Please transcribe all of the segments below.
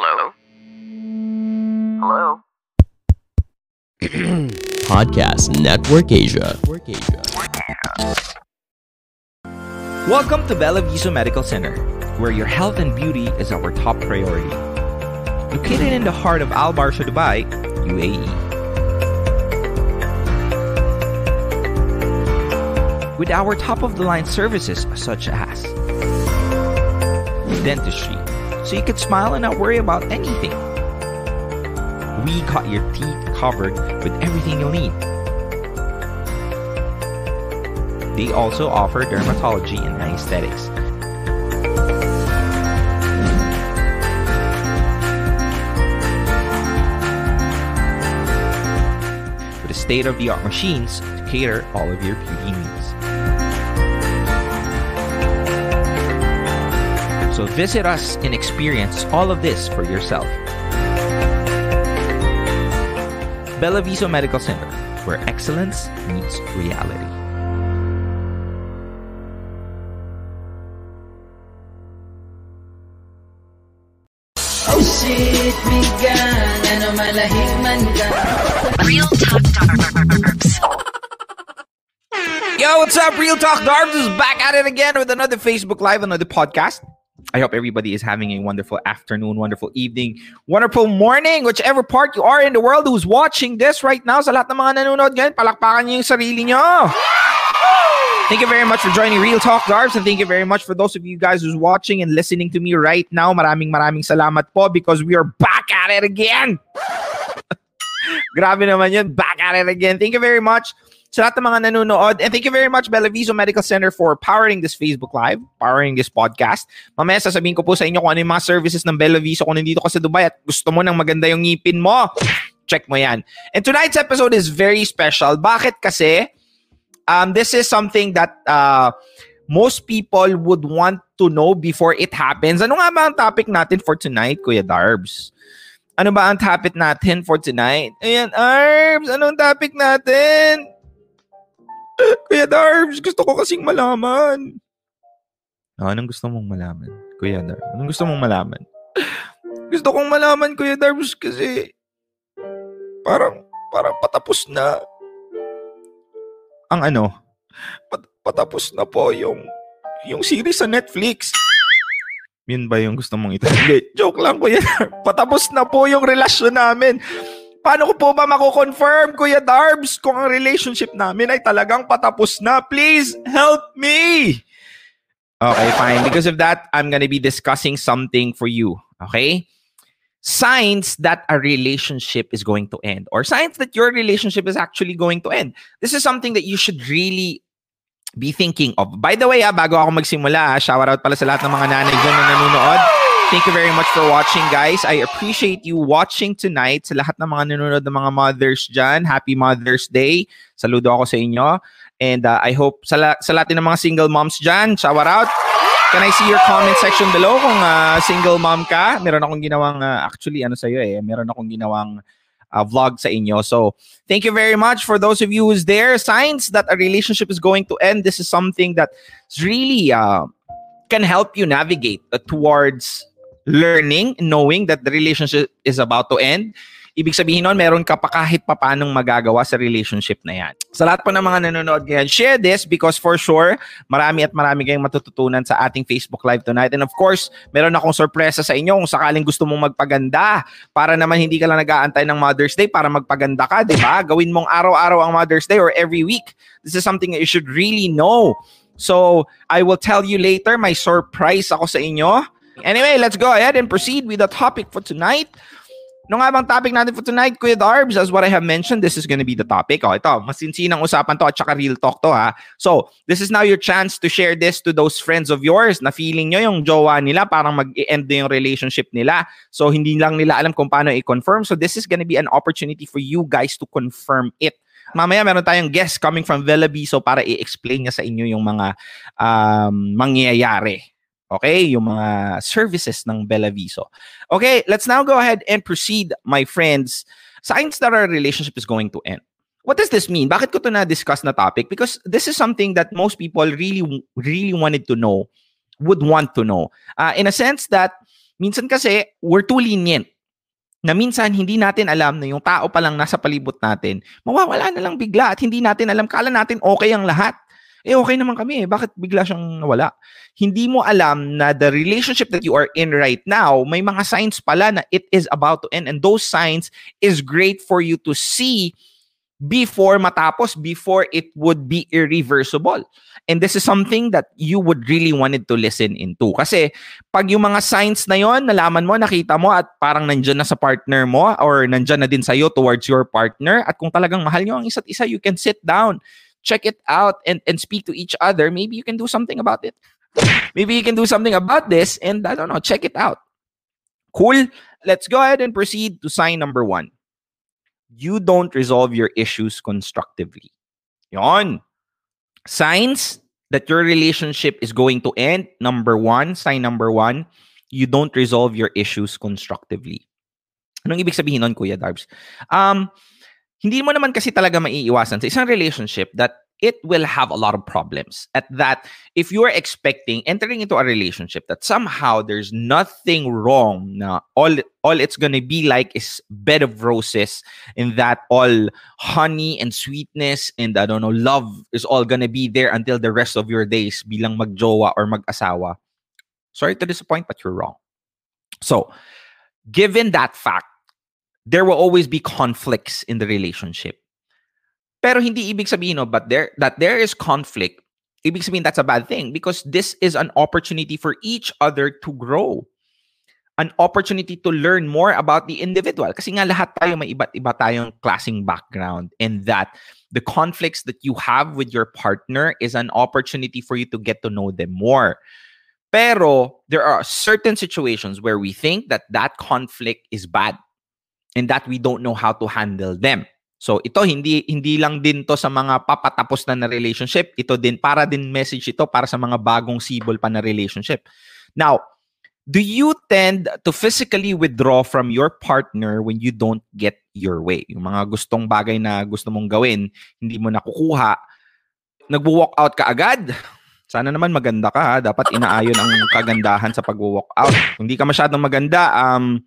Hello? Hello? Podcast Network Asia. Welcome to Bella Viso Medical Center, where your health and beauty is our top priority. Located in the heart of Al Barsha, Dubai, UAE. With our top of the line services such as dentistry, so you can smile and not worry about anything. We got your teeth covered with everything you'll need. They also offer dermatology and aesthetics. With state of the art machines to cater all of your beauty needs. So visit us and experience all of this for yourself. Bella Viso Medical Center, where excellence meets reality. Oh shit, migan, ano malahing man ka. Real Talk Darbs. Yo, what's up? Real Talk Darbs is back at it again with another Facebook Live, another podcast. I hope everybody is having a wonderful afternoon, wonderful evening, wonderful morning, whichever part you are in the world who's watching this right now. Sa lahat ng mga nanonood ngayon, palakpakan niyo yung sarili niyo. Thank you very much for joining Real Talk Darbs and thank you very much for those of you guys who's watching and listening to me right now. Maraming maraming salamat po because we are back at it again. Grabe naman yun. Back at it again. Thank you very much sa lahat ng mga nanonood. And thank you very much, Bella Viso Medical Center for powering this Facebook Live, powering this podcast. Mamaya sasabihin ko po sa inyo kung ano yung mga services ng Bella Viso kung nandito ka sa Dubai at gusto mo ng maganda yung ngipin mo. Check mo yan. And tonight's episode is very special. Bakit kasi? Um, this is something that uh, most people would want to know before it happens. Ano nga ba ang topic natin for tonight, Kuya Darbs? Ano ba ang topic natin for tonight? Ayan, Arbs, anong topic natin? Kuya Darbs, gusto ko kasing malaman. Ah, anong gusto mong malaman, Kuya Darbs? Anong gusto mong malaman? gusto kong malaman, Kuya Darbs, kasi parang, parang patapos na ang ano, pat- patapos na po yung yung series sa Netflix. Yun ba yung gusto mong ito? Hindi, joke lang, Kuya Darbs. Patapos na po yung relasyon namin. Paano ko po ba mako-confirm, Kuya Darbs, kung ang relationship namin ay talagang patapos na? Please help me! Okay, fine. Because of that, I'm gonna be discussing something for you. Okay? Signs that a relationship is going to end, or signs that your relationship is actually going to end. This is something that you should really be thinking of. By the way, ah, bago ako magsimula, ah, shout out pala sa lahat ng mga nanay dyan na nanonood. Thank you very much for watching, guys. I appreciate you watching tonight. Sa lahat ng mga nanonood ng mga mothers dyan, Happy Mother's Day. Saludo ako sa inyo. And uh, I hope sa, la- sa lahat ng mga single moms dyan, shout out. Can I see your comment section below kung uh, single mom ka? Meron akong ginawang, uh, actually, ano sa'yo eh, meron akong ginawang uh, vlog sa inyo. So, thank you very much for those of you who's there. Signs that a relationship is going to end. This is something that really uh, can help you navigate uh, towards learning, knowing that the relationship is about to end. Ibig sabihin nun, meron ka pa kahit pa paanong magagawa sa relationship na yan. Sa lahat po ng mga nanonood ngayon, share this because for sure, marami at marami kayong matututunan sa ating Facebook Live tonight. And of course, meron akong sorpresa sa inyo kung sakaling gusto mong magpaganda para naman hindi ka lang nag-aantay ng Mother's Day para magpaganda ka, di ba? Gawin mong araw-araw ang Mother's Day or every week. This is something that you should really know. So, I will tell you later, may surprise ako sa inyo. Anyway, let's go ahead and proceed with the topic for tonight. No nga bang topic natin for tonight, Kuya Darbs? As what I have mentioned, this is gonna be the topic. Oh, ito, masinsinang usapan to at saka real talk to ha. So, this is now your chance to share this to those friends of yours na feeling nyo yung jowa nila parang mag-end na yung relationship nila. So, hindi lang nila alam kung paano i-confirm. So, this is gonna be an opportunity for you guys to confirm it. Mamaya meron tayong guest coming from Villa Biso para i-explain niya sa inyo yung mga um, mangyayari. Okay? Yung mga services ng Bella Viso. Okay, let's now go ahead and proceed, my friends. Signs that our relationship is going to end. What does this mean? Bakit ko to na-discuss na topic? Because this is something that most people really, really wanted to know, would want to know. Uh, in a sense that Minsan kasi, we're too lenient. Na minsan, hindi natin alam na yung tao pa lang nasa palibot natin, mawawala na lang bigla at hindi natin alam, kala natin okay ang lahat. Eh, okay naman kami. Eh. Bakit bigla siyang nawala? Hindi mo alam na the relationship that you are in right now, may mga signs pala na it is about to end. And those signs is great for you to see before matapos, before it would be irreversible. And this is something that you would really wanted to listen into. Kasi pag yung mga signs na yon nalaman mo, nakita mo at parang nandyan na sa partner mo or nandyan na din sa'yo towards your partner at kung talagang mahal nyo ang isa't isa, you can sit down, check it out, and, and speak to each other. Maybe you can do something about it. Maybe you can do something about this and I don't know, check it out. Cool? Let's go ahead and proceed to sign number one. You don't resolve your issues constructively. Yon. Signs that your relationship is going to end. Number one, sign number one, you don't resolve your issues constructively. Anong ibig sabihin nun, Kuya Darbs? Um, hindi mo naman kasi talaga maiiwasan sa isang relationship that it will have a lot of problems. At that, if you are expecting entering into a relationship that somehow there's nothing wrong, na all all it's gonna be like is bed of roses, and that all honey and sweetness and I don't know love is all gonna be there until the rest of your days bilang magjowa or mag-asawa. Sorry to disappoint, but you're wrong. So, given that fact, there will always be conflicts in the relationship. Pero hindi ibig sabihin no, but there that there is conflict. Ibig sabihin that's a bad thing because this is an opportunity for each other to grow. An opportunity to learn more about the individual. Kasi nga lahat tayo may iba't iba tayong klaseng background and that the conflicts that you have with your partner is an opportunity for you to get to know them more. Pero there are certain situations where we think that that conflict is bad and that we don't know how to handle them. So ito hindi hindi lang din to sa mga papatapos na na relationship, ito din para din message ito para sa mga bagong sibol pa na relationship. Now, do you tend to physically withdraw from your partner when you don't get your way? Yung mga gustong bagay na gusto mong gawin, hindi mo nakukuha, nagwo-walk out ka agad. Sana naman maganda ka ha. Dapat inaayon ang kagandahan sa pagwo-walk out. Kung hindi ka masyadong maganda, um,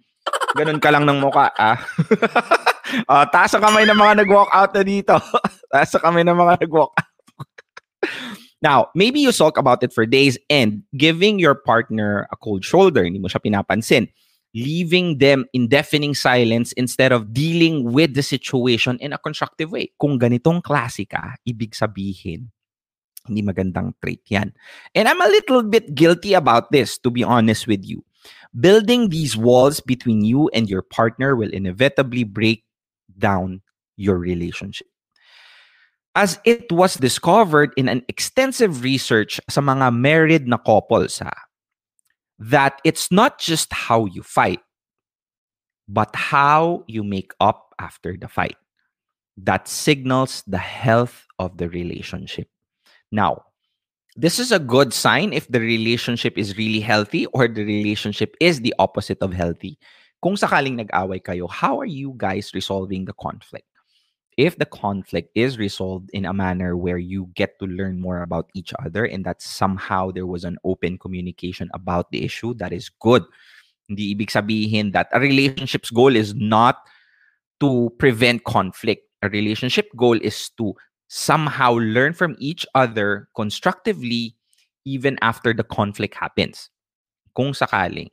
ganun ka lang ng mukha. Ah. uh, taas ang kamay ng mga nag-walk out na dito. taas ang kamay ng mga nag-walk out. Now, maybe you sulk about it for days and giving your partner a cold shoulder, hindi mo siya pinapansin. Leaving them in deafening silence instead of dealing with the situation in a constructive way. Kung ganitong klase ka, ibig sabihin, hindi magandang trait yan. And I'm a little bit guilty about this, to be honest with you. Building these walls between you and your partner will inevitably break down your relationship. As it was discovered in an extensive research sa mga married na couples ha, that it's not just how you fight, but how you make up after the fight. That signals the health of the relationship. Now, this is a good sign if the relationship is really healthy or the relationship is the opposite of healthy. kung sakaling nag-away kayo, how are you guys resolving the conflict? If the conflict is resolved in a manner where you get to learn more about each other and that somehow there was an open communication about the issue, that is good. Hindi ibig sabihin that a relationship's goal is not to prevent conflict. A relationship goal is to somehow learn from each other constructively even after the conflict happens. Kung sakaling.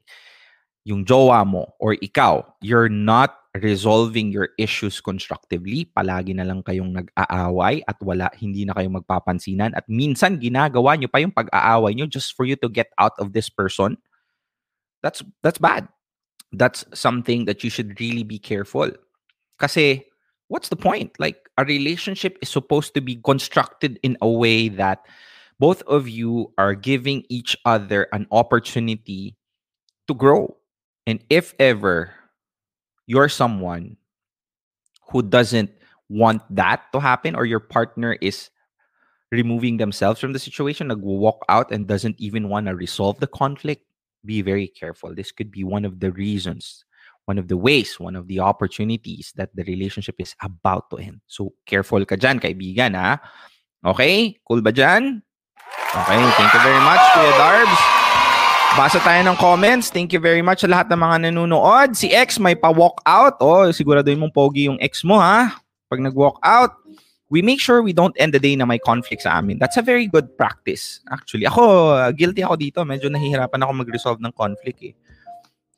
yung jowa mo or ikaw, you're not resolving your issues constructively, palagi na lang kayong nag-aaway at wala, hindi na kayo magpapansinan at minsan ginagawa nyo pa yung pag-aaway nyo just for you to get out of this person, that's, that's bad. That's something that you should really be careful. Kasi, what's the point? Like, a relationship is supposed to be constructed in a way that both of you are giving each other an opportunity to grow And if ever you're someone who doesn't want that to happen or your partner is removing themselves from the situation, like walk out and doesn't even want to resolve the conflict, be very careful. This could be one of the reasons, one of the ways, one of the opportunities that the relationship is about to end. So careful ka dyan, kaibigan, ha? Okay? Cool ba dyan? Okay, thank you very much, Kuya Darbs. Basa tayo ng comments. Thank you very much sa lahat ng mga nanonood. Si X may pa-walk out. Oh, siguraduhin mong pogi yung ex mo ha. Pag nag-walk out, we make sure we don't end the day na may conflict sa amin. That's a very good practice. Actually, ako, guilty ako dito. Medyo nahihirapan ako mag-resolve ng conflict eh.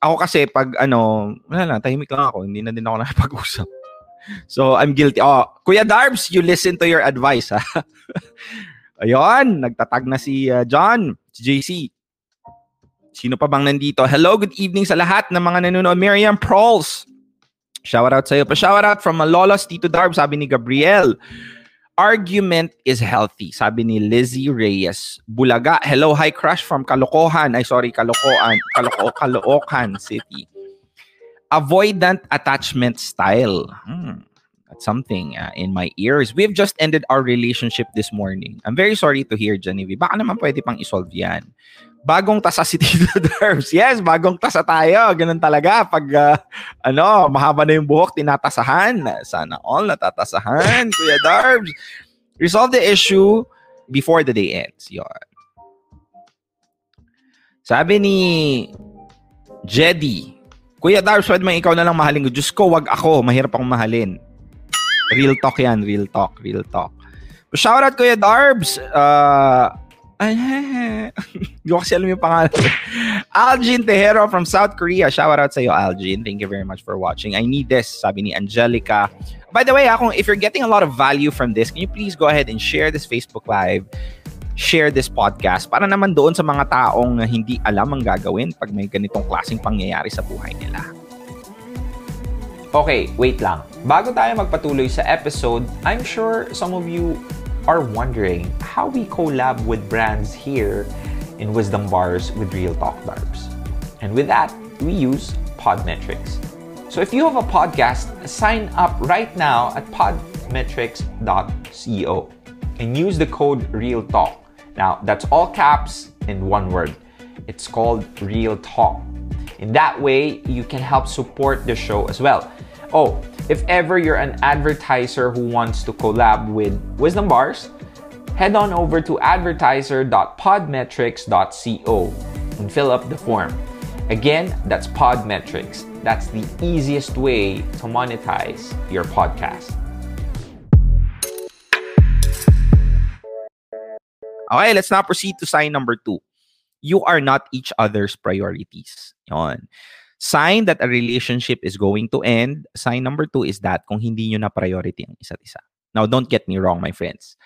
Ako kasi pag ano, wala lang, tahimik lang ako. Hindi na din ako nakipag-usap. So, I'm guilty. Oh, Kuya Darbs, you listen to your advice, ha? Ayun, nagtatag na si uh, John, si JC. Sino pa bang nandito? Hello, good evening sa lahat ng mga nanonood. Miriam Prols. Shout out sa'yo. Pa-shout out from Malolos Tito Darb, sabi ni Gabriel. Argument is healthy, sabi ni Lizzie Reyes. Bulaga, hello, hi crush from Kalokohan. Ay, sorry, Kalokohan. Kaloko, Caloocan City. Avoidant attachment style. Hmm, something uh, in my ears. We've just ended our relationship this morning. I'm very sorry to hear, Genevieve. Baka naman pwede pang isolve yan. Bagong tasa si Tito Darbs. Yes, bagong tasa tayo. Ganun talaga. Pag, uh, ano, mahaba na yung buhok, tinatasahan. Sana all natatasahan, Kuya Darbs. Resolve the issue before the day ends. Yun. Sabi ni Jedi, Kuya Darbs, pwede man ikaw na lang mahalin ko. Diyos ko, wag ako. Mahirap akong mahalin. Real talk yan. Real talk. Real talk. Shout out Kuya Darbs. Uh, Hindi ko kasi alam yung pangalan. Algin Tejero from South Korea. Shout out sa iyo, Algin. Thank you very much for watching. I need this, sabi ni Angelica. By the way, ako, if you're getting a lot of value from this, can you please go ahead and share this Facebook Live? Share this podcast para naman doon sa mga taong hindi alam ang gagawin pag may ganitong klaseng pangyayari sa buhay nila. Okay, wait lang. Bago tayo magpatuloy sa episode, I'm sure some of you are wondering how we collab with brands here in Wisdom Bars with Real Talk Darbs. And with that, we use Podmetrics. So if you have a podcast, sign up right now at podmetrics.co and use the code Real Talk. Now, that's all caps in one word. It's called Real Talk. In that way, you can help support the show as well. Oh, if ever you're an advertiser who wants to collab with Wisdom Bars, head on over to advertiser.podmetrics.co and fill up the form. Again, that's Podmetrics. That's the easiest way to monetize your podcast. Okay, let's now proceed to sign number two. You are not each other's priorities. Yon. Sign that a relationship is going to end. Sign number two is that kung hindi nyo na priority ang isa't isa. Now, don't get me wrong, my friends.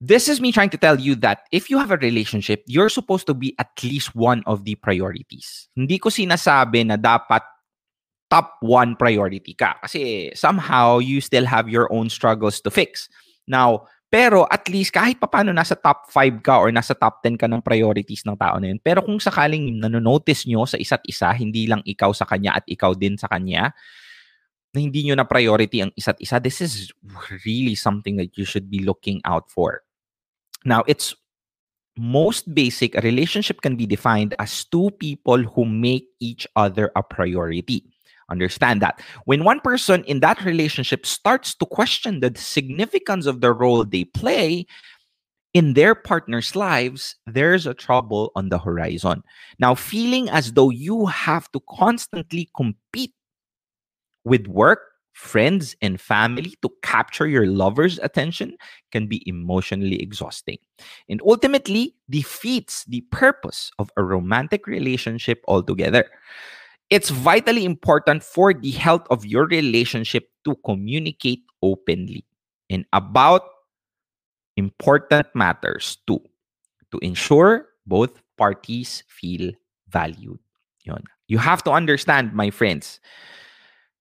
This is me trying to tell you that if you have a relationship, you're supposed to be at least one of the priorities. Hindi ko sinasabi na dapat top one priority ka. Kasi somehow you still have your own struggles to fix. Now, pero at least kahit papano nasa top 5 ka or nasa top 10 ka ng priorities ng tao na yun. Pero kung sakaling nanonotice nyo sa isa't isa, hindi lang ikaw sa kanya at ikaw din sa kanya, na hindi nyo na priority ang isa't isa, this is really something that you should be looking out for. Now, it's most basic, a relationship can be defined as two people who make each other a priority. Understand that. When one person in that relationship starts to question the significance of the role they play in their partner's lives, there's a trouble on the horizon. Now, feeling as though you have to constantly compete with work, friends, and family to capture your lover's attention can be emotionally exhausting and ultimately defeats the purpose of a romantic relationship altogether. It's vitally important for the health of your relationship to communicate openly and about important matters too to ensure both parties feel valued. You have to understand, my friends,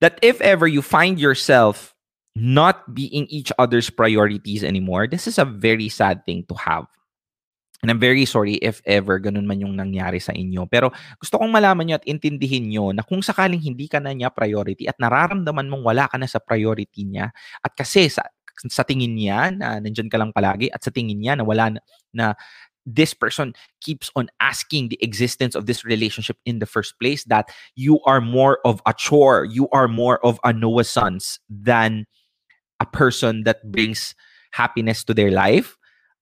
that if ever you find yourself not being each other's priorities anymore, this is a very sad thing to have. And I'm very sorry if ever ganun man yung nangyari sa inyo. Pero gusto kong malaman nyo at intindihin nyo na kung sakaling hindi ka na niya priority at nararamdaman mong wala ka na sa priority niya at kasi sa, sa tingin niya na nandyan ka lang palagi at sa tingin niya na wala na, na this person keeps on asking the existence of this relationship in the first place that you are more of a chore, you are more of a nuisance than a person that brings happiness to their life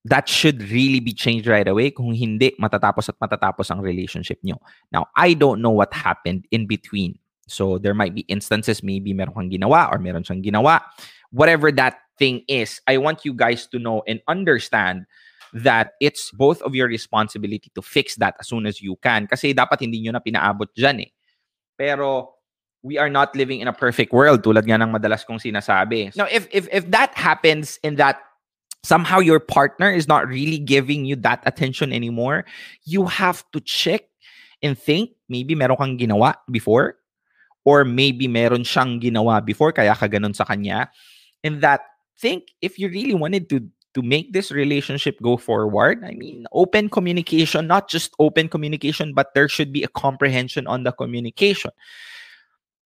that should really be changed right away. Kung hindi, matatapos at matatapos ang relationship nyo. Now, I don't know what happened in between. So, there might be instances, maybe meron kang ginawa or meron siyang ginawa. Whatever that thing is, I want you guys to know and understand that it's both of your responsibility to fix that as soon as you can. Kasi dapat hindi nyo na pinaabot dyan eh. Pero, we are not living in a perfect world tulad nga ng madalas kong sinasabi. Now, if, if, if that happens in that somehow your partner is not really giving you that attention anymore, you have to check and think, maybe meron kang ginawa before, or maybe meron siyang ginawa before, kaya ka ganun sa kanya. And that, think if you really wanted to to make this relationship go forward, I mean, open communication, not just open communication, but there should be a comprehension on the communication.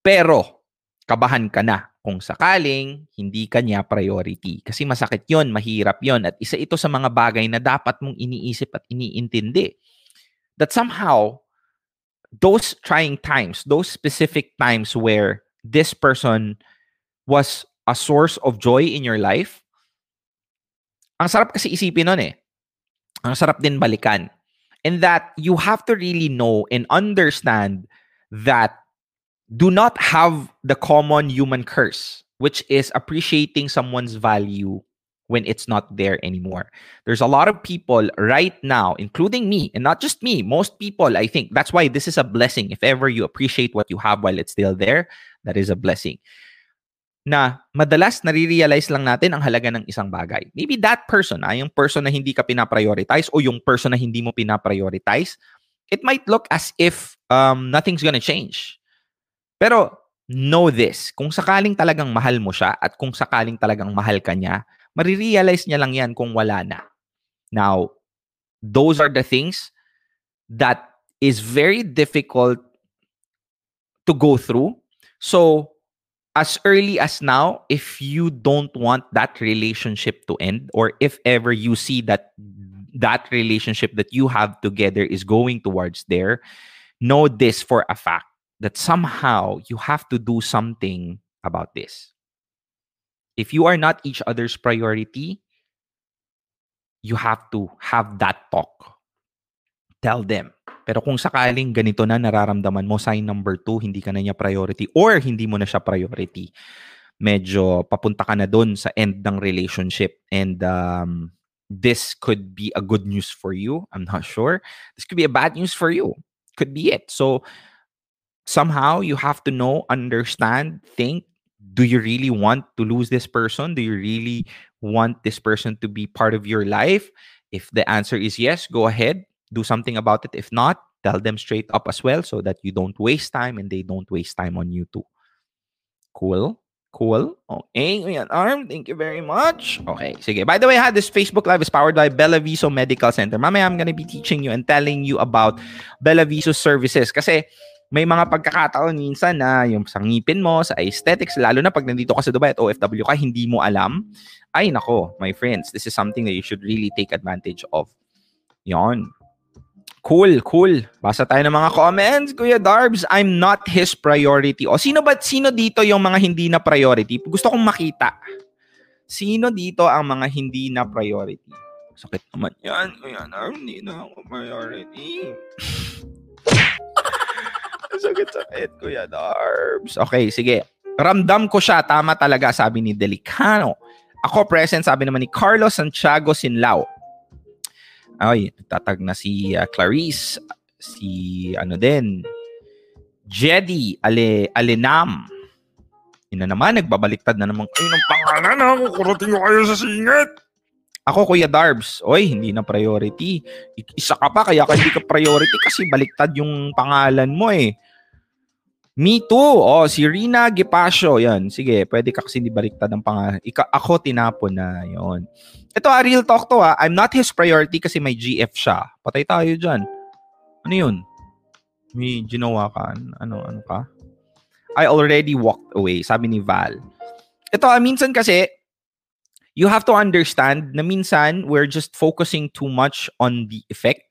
Pero, kabahan ka na kung sakaling hindi ka niya priority. Kasi masakit yon, mahirap yon At isa ito sa mga bagay na dapat mong iniisip at iniintindi. That somehow, those trying times, those specific times where this person was a source of joy in your life, ang sarap kasi isipin nun eh. Ang sarap din balikan. And that you have to really know and understand that do not have the common human curse, which is appreciating someone's value when it's not there anymore. There's a lot of people right now, including me, and not just me, most people, I think that's why this is a blessing. If ever you appreciate what you have while it's still there, that is a blessing. Na madalas nare-realize lang natin ang halaga ng isang bagay. Maybe that person, ah, yung person na hindi ka pinaprioritize o yung person na hindi mo pinaprioritize, it might look as if um, nothing's gonna change. Pero know this, kung sakaling talagang mahal mo siya at kung sakaling talagang mahal ka niya, marirealize niya lang yan kung wala na. Now, those are the things that is very difficult to go through. So, as early as now, if you don't want that relationship to end, or if ever you see that that relationship that you have together is going towards there, know this for a fact that somehow you have to do something about this. If you are not each other's priority, you have to have that talk. Tell them. Pero kung sakaling ganito na nararamdaman mo, sign number two, hindi ka na niya priority or hindi mo na siya priority, medyo papunta ka na doon sa end ng relationship. And um, this could be a good news for you. I'm not sure. This could be a bad news for you. Could be it. So, somehow you have to know, understand, think do you really want to lose this person? Do you really want this person to be part of your life? If the answer is yes, go ahead, do something about it. If not, tell them straight up as well so that you don't waste time and they don't waste time on you too. Cool? Cool. Okay, Kuya Arm, thank you very much. Okay, sige. By the way, ha, this Facebook Live is powered by Bella Viso Medical Center. Mamaya, I'm gonna be teaching you and telling you about Bella Viso services. Kasi, may mga pagkakataon minsan na yung sa ngipin mo, sa aesthetics, lalo na pag nandito ka sa Dubai at OFW ka, hindi mo alam. Ay, nako, my friends, this is something that you should really take advantage of. Yon. Cool, cool. Basa tayo ng mga comments. Kuya Darbs, I'm not his priority. O sino ba, sino dito yung mga hindi na priority? Gusto kong makita. Sino dito ang mga hindi na priority? Sakit naman yan. Kuya Darbs, hindi na ako priority. Sakit-sakit, Kuya Darbs. Okay, sige. Ramdam ko siya. Tama talaga, sabi ni Delicano. Ako present, sabi naman ni Carlos Santiago Sinlao. Ay, tatag na si uh, Clarice. Si, ano din, Jedi Ale, Alenam. Ina naman, nagbabaliktad na naman kayo ng pangalan na kukurating ko kayo sa singit. Ako, Kuya Darbs, oy, hindi na priority. Isa ka pa, kaya ka hindi ka priority kasi baliktad yung pangalan mo eh. Me too. Oh, si Rina Gipasio. Yan. Sige, pwede ka kasi hindi baliktad ang pangalan. Ika, ako tinapon na. yon. Ito, ah, real talk to ah. I'm not his priority kasi may GF siya. Patay tayo dyan. Ano yun? May ginawa ka. Ano, ano ka? I already walked away. Sabi ni Val. Ito, ah, minsan kasi, you have to understand na minsan we're just focusing too much on the effect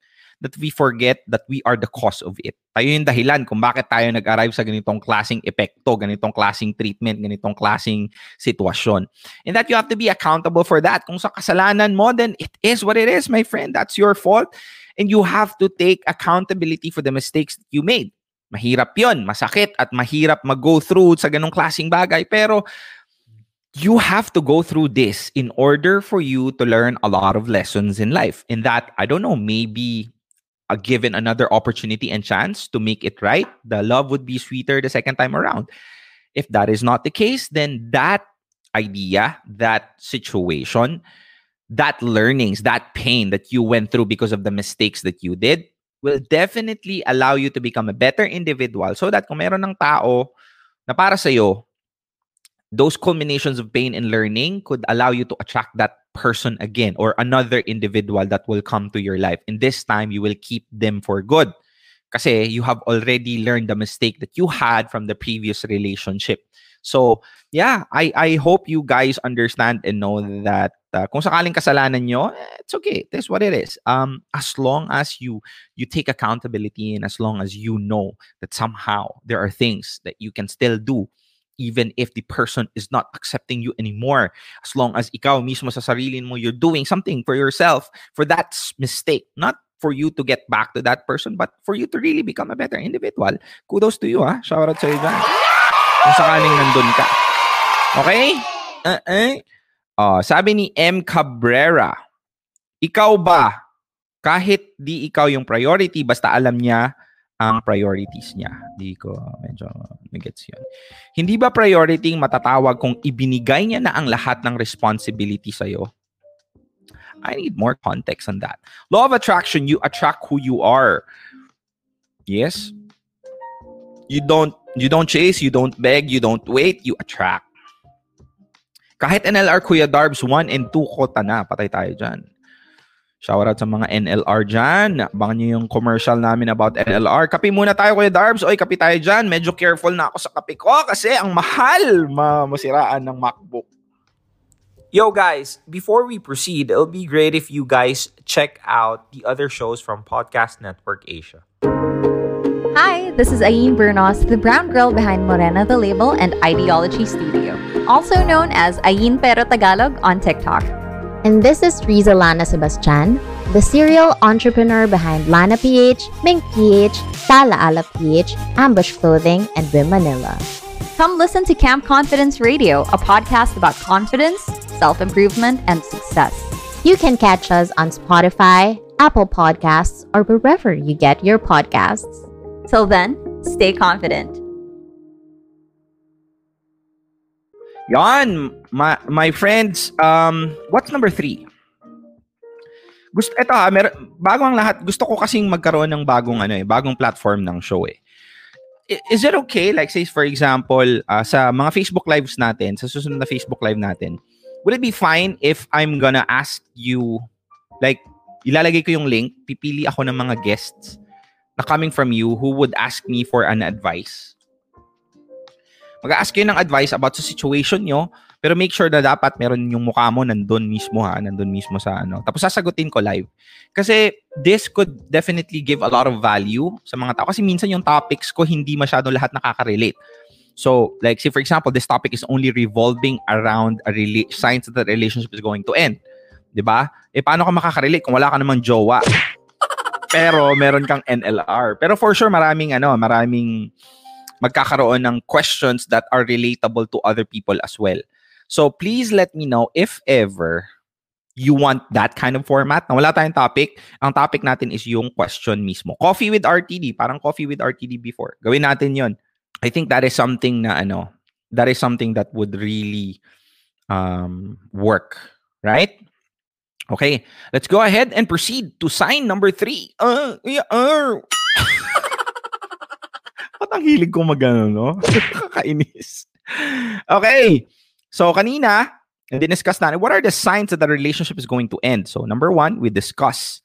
that we forget that we are the cause of it. Tayo yung dahilan kung bakit tayo nag-arrive sa ganitong klasing epekto, ganitong klasing treatment, ganitong klasing sitwasyon. And that you have to be accountable for that. Kung sa kasalanan mo, then it is what it is, my friend. That's your fault. And you have to take accountability for the mistakes that you made. Mahirap yon, masakit at mahirap mag-go through sa ganong klasing bagay. Pero you have to go through this in order for you to learn a lot of lessons in life. In that, I don't know, maybe uh, given another opportunity and chance to make it right, the love would be sweeter the second time around. If that is not the case, then that idea, that situation, that learnings, that pain that you went through because of the mistakes that you did will definitely allow you to become a better individual so that kung meron ng tao na para sa'yo, those culminations of pain and learning could allow you to attract that person again or another individual that will come to your life. And this time, you will keep them for good. Kasi you have already learned the mistake that you had from the previous relationship. So, yeah, I, I hope you guys understand and know that uh, kung sakaling kasalanan nyo, it's okay. That's what it is. Um, as long as you you take accountability and as long as you know that somehow there are things that you can still do even if the person is not accepting you anymore. As long as ikaw mismo sa sarili mo, you're doing something for yourself for that mistake. Not for you to get back to that person, but for you to really become a better individual. Kudos to you, ah. ha? Shout out sa'yo dyan. Kung sakaling nandun ka. Okay? Uh-uh. Oh, sabi ni M. Cabrera, ikaw ba, kahit di ikaw yung priority, basta alam niya ang priorities niya. Di ko medyo nagets yun. Hindi ba priority matatawag kung ibinigay niya na ang lahat ng responsibility sa'yo? I need more context on that. Law of attraction, you attract who you are. Yes? You don't you don't chase, you don't beg, you don't wait, you attract. Kahit NLR Kuya Darbs 1 and 2 kota na, patay tayo dyan. Shoutout sa mga NLR dyan. Abangan nyo yung commercial namin about NLR. Kape muna tayo, Kuya Darbs. Oy, kape tayo dyan. Medyo careful na ako sa kape ko kasi ang mahal ma masiraan ng MacBook. Yo guys, before we proceed, it'll be great if you guys check out the other shows from Podcast Network Asia. Hi, this is Ayin Bernos, the brown girl behind Morena the Label and Ideology Studio, also known as Ayin Pero Tagalog on TikTok. And this is Riza Lana Sebastian, the serial entrepreneur behind Lana PH, Mink PH, Sala Ala PH, Ambush Clothing, and Bim Manila. Come listen to Camp Confidence Radio, a podcast about confidence, self improvement, and success. You can catch us on Spotify, Apple Podcasts, or wherever you get your podcasts. Till then, stay confident. Yan, my, my friends, um, what's number three? Gusto, eto ha, mer- bago ang lahat, gusto ko kasing magkaroon ng bagong, ano eh, bagong platform ng show eh. Is it okay, like say for example, uh, sa mga Facebook lives natin, sa susunod na Facebook live natin, would it be fine if I'm gonna ask you, like, ilalagay ko yung link, pipili ako ng mga guests na coming from you who would ask me for an advice? Mag-ask kayo ng advice about sa situation nyo, pero make sure na dapat meron yung mukha mo nandun mismo ha, nandun mismo sa ano. Tapos sasagutin ko live. Kasi this could definitely give a lot of value sa mga tao. Kasi minsan yung topics ko hindi masyado lahat nakaka-relate. So, like say for example, this topic is only revolving around a rela- signs that the relationship is going to end. 'Di ba? Eh paano ka makaka-relate kung wala ka namang jowa? Pero meron kang NLR. Pero for sure maraming ano, maraming magkakaroon ng questions that are relatable to other people as well. So please let me know if ever you want that kind of format. Na wala tayong topic. Ang topic natin is yung question mismo. Coffee with RTD. Parang coffee with RTD before. Gawin natin yon. I think that is something na ano, that is something that would really um, work. Right? Okay, let's go ahead and proceed to sign number three. Uh, yeah, uh. Ba't ang hilig ko magano, no? Kakainis. Okay. So, kanina, diniscuss natin, what are the signs that the relationship is going to end? So, number one, we discuss.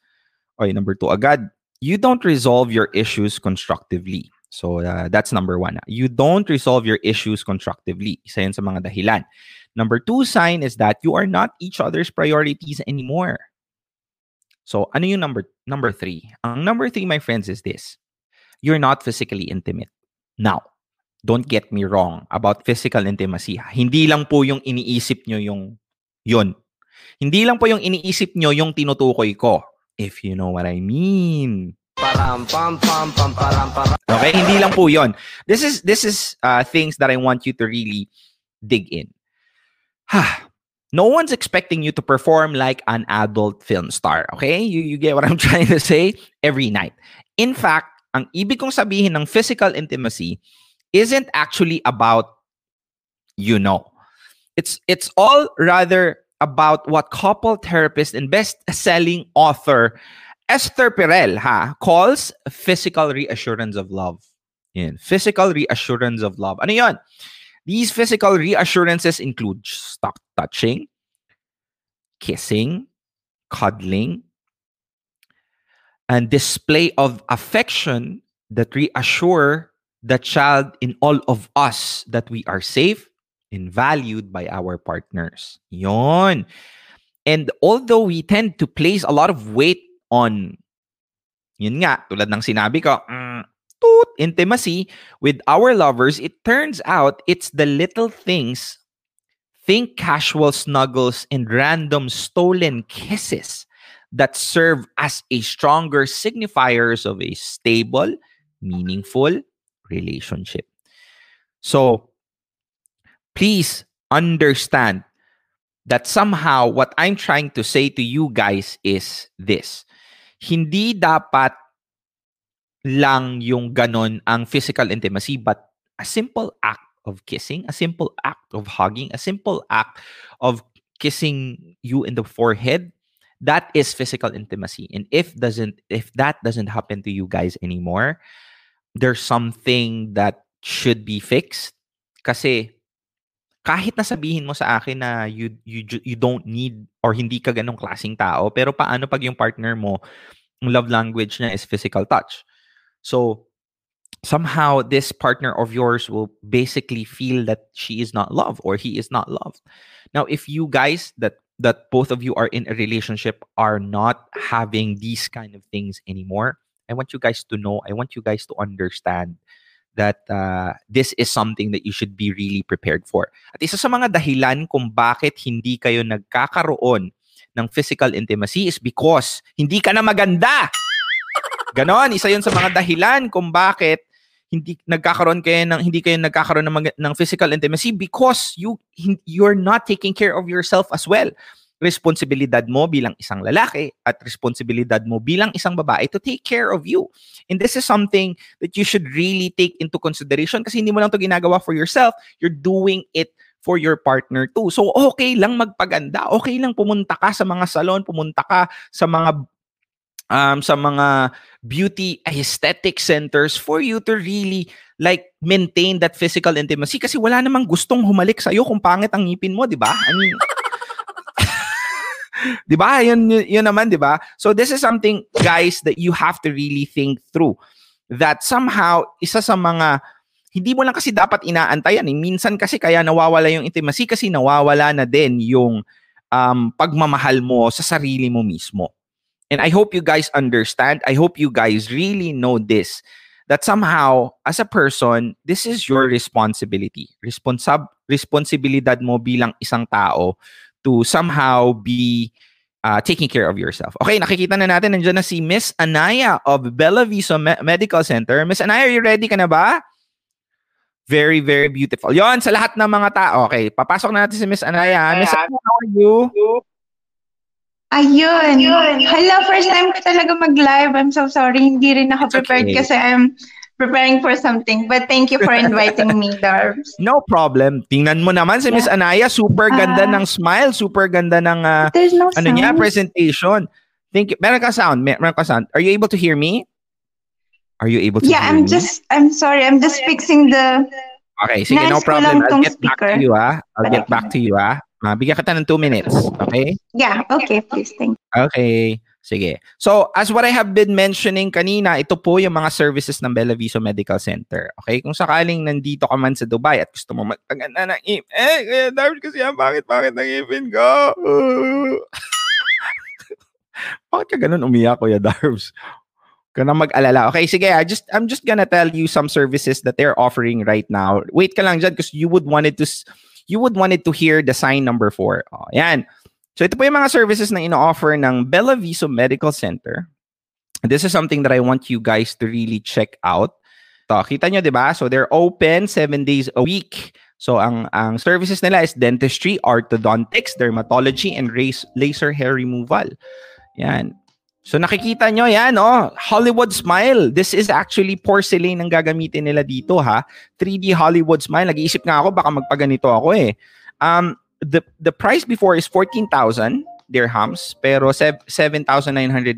Okay, number two, agad, you don't resolve your issues constructively. So, uh, that's number one. You don't resolve your issues constructively. Isa yan sa mga dahilan. Number two sign is that you are not each other's priorities anymore. So, ano yung number number three? Ang number three, my friends, is this. You're not physically intimate. Now, don't get me wrong about physical intimacy. Hindi lang po yung iniisip nyo yung yun. Hindi lang po yung iniisip nyo yung tinutukoy ko. If you know what I mean. Okay, hindi lang po yon. This is this is uh, things that I want you to really dig in. Ha. No one's expecting you to perform like an adult film star, okay? You you get what I'm trying to say every night. In fact, ang ibig kong sabihin ng physical intimacy isn't actually about you know. It's it's all rather about what couple therapist and best-selling author Esther Perel ha calls physical reassurance of love. Yan. Physical reassurance of love. Ano? These physical reassurances include stock touching, kissing, cuddling, and display of affection that reassure the child in all of us that we are safe and valued by our partners. Yon. And although we tend to place a lot of weight on yun nga, tulad ng sinabi ko, mm, toot, intimacy with our lovers, it turns out it's the little things, think casual snuggles and random stolen kisses that serve as a stronger signifiers of a stable, meaningful relationship. So, please understand that somehow what I'm trying to say to you guys is this. Hindi dapat lang yung ganon ang physical intimacy but a simple act of kissing, a simple act of hugging, a simple act of kissing you in the forehead that is physical intimacy. And if doesn't if that doesn't happen to you guys anymore there's something that should be fixed. Kasi kahit na sabihin mo sa akin na you you you don't need or hindi ka ganong klaseng tao pero paano pag yung partner mo love language niya is physical touch? So somehow this partner of yours will basically feel that she is not loved or he is not loved. Now if you guys that that both of you are in a relationship are not having these kind of things anymore. I want you guys to know i want you guys to understand that uh, this is something that you should be really prepared for. At isa sa mga dahilan kung bakit hindi kayo nagkakaroon ng physical intimacy is because hindi ka na maganda! Ganon isa yun sa mga dahilan kung bakit hindi nagkakaroon kayo ng hindi kayo nagkakaroon ng, mag- ng physical intimacy because you you're not taking care of yourself as well. Responsibilidad mo bilang isang lalaki at responsibilidad mo bilang isang babae to take care of you. And this is something that you should really take into consideration kasi hindi mo lang to ginagawa for yourself, you're doing it for your partner too. So okay lang magpaganda, okay lang pumunta ka sa mga salon, pumunta ka sa mga um, sa mga beauty aesthetic centers for you to really like maintain that physical intimacy kasi wala namang gustong humalik sa iyo kung pangit ang ngipin mo, 'di ba? I mean 'Di ba? Yun, yun, naman, 'di ba? So this is something guys that you have to really think through that somehow isa sa mga hindi mo lang kasi dapat inaantayan eh. Minsan kasi kaya nawawala yung intimacy kasi nawawala na din yung um, pagmamahal mo sa sarili mo mismo. And I hope you guys understand. I hope you guys really know this that somehow as a person, this is your responsibility. Responsab responsibilidad mo bilang isang tao to somehow be uh, taking care of yourself. Okay, nakikita na natin nandiyan na si Miss Anaya of Bella Vista Me- Medical Center. Miss Anaya, are you ready ka na ba? Very, very beautiful. Yon sa lahat ng mga tao. Okay, papasok na natin si Miss Anaya. Miss Anaya, how are you? Ayun. Hello, first time ko talaga mag-live. I'm so sorry. Hindi rin ako prepared okay. kasi I'm preparing for something. But thank you for inviting me, Darbs. No problem. Tingnan mo naman si Miss Anaya, super ganda Ah. ng smile, super ganda ng uh, no ano niya, sound. presentation. Thank you. Meron ka sound, Mer- meron ka sound. Are you able to hear me? Are you able to Yeah, hear I'm me? just, I'm sorry. I'm just fixing the, Okay, sige, no Nice ko problem. I'll get back speaker. to you, ah. I'll get back to you, ah. Ah, bigyan kita ng two minutes. Okay? yeah, okay, please, thank Okay. Sige. So, as what I have been mentioning kanina, ito po yung mga services ng Bella Vista Medical Center. Okay? Kung sakaling nandito ka man sa Dubai at gusto mo magpaganda ng ip, eh, eh, Darwin kasi yan, bakit, bakit ng ipin ko? bakit ka ganun umiyak, Kuya Darbs? Ka na mag-alala. Okay, sige. I just I'm just gonna tell you some services that they're offering right now. Wait ka lang dyan because you would wanted to s- you would wanted to hear the sign number four. Oh, yan. So ito po yung mga services na ino-offer ng Bella Viso Medical Center. This is something that I want you guys to really check out. To, kita nyo, di ba? So they're open seven days a week. So ang ang services nila is dentistry, orthodontics, dermatology, and race, laser hair removal. Yan. So nakikita nyo yan, oh, Hollywood Smile. This is actually porcelain ang gagamitin nila dito, ha? 3D Hollywood Smile. Nag-iisip nga ako, baka magpaganito ako eh. Um, the, the price before is 14,000 dirhams, pero sev- 7,999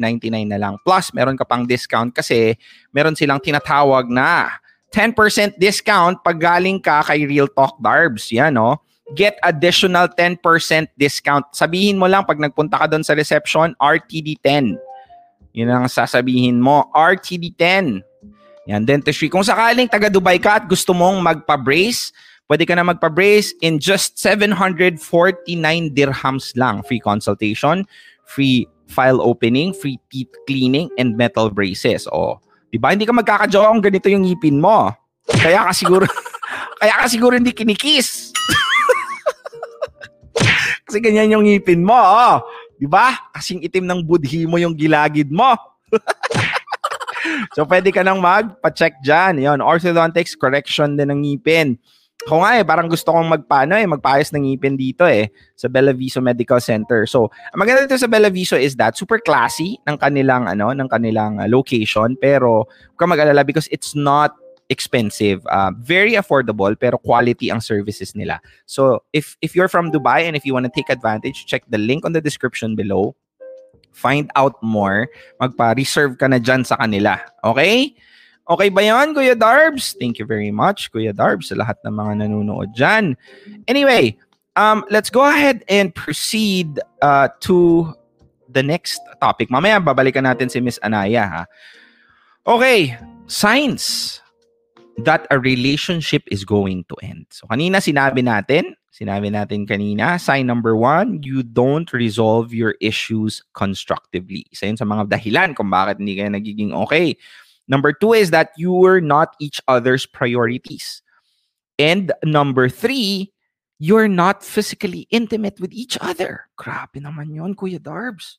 na lang. Plus, meron ka pang discount kasi meron silang tinatawag na 10% discount pag galing ka kay Real Talk Darbs. Yan, no? Get additional 10% discount. Sabihin mo lang pag nagpunta ka doon sa reception, RTD10. Yun ang sasabihin mo, RTD10. Yan, dentistry. Kung sakaling taga Dubai ka at gusto mong magpa-brace, pwede ka na magpa-brace in just 749 dirhams lang. Free consultation, free file opening, free teeth cleaning, and metal braces. O, di ba? Hindi ka magkakajowa kung ganito yung ngipin mo. Kaya ka siguro, kaya ka siguro hindi kinikis. Kasi ganyan yung ngipin mo, oh. Di ba? Kasing itim ng budhi mo yung gilagid mo. so, pwede ka nang magpa-check dyan. Yun, orthodontics, correction din ng ngipin. Ako nga eh, parang gusto kong magpaano eh, magpaayos ng ngipin dito eh, sa Bella Viso Medical Center. So, ang maganda dito sa Bella Viso is that super classy ng kanilang ano, ng kanilang uh, location, pero huwag ka mag-alala because it's not expensive. Uh, very affordable pero quality ang services nila. So, if if you're from Dubai and if you want to take advantage, check the link on the description below. Find out more. Magpa-reserve ka na dyan sa kanila. Okay? Okay ba yan, Kuya Darbs? Thank you very much, Kuya Darbs, sa lahat ng mga nanonood dyan. Anyway, um, let's go ahead and proceed uh, to the next topic. Mamaya, babalikan natin si Miss Anaya, ha? Okay, signs that a relationship is going to end. So, kanina sinabi natin, sinabi natin kanina, sign number one, you don't resolve your issues constructively. Isa yun sa mga dahilan kung bakit hindi kayo nagiging okay. Number two is that you were not each other's priorities. And number three, you're not physically intimate with each other. Grabe naman yon Kuya Darbs.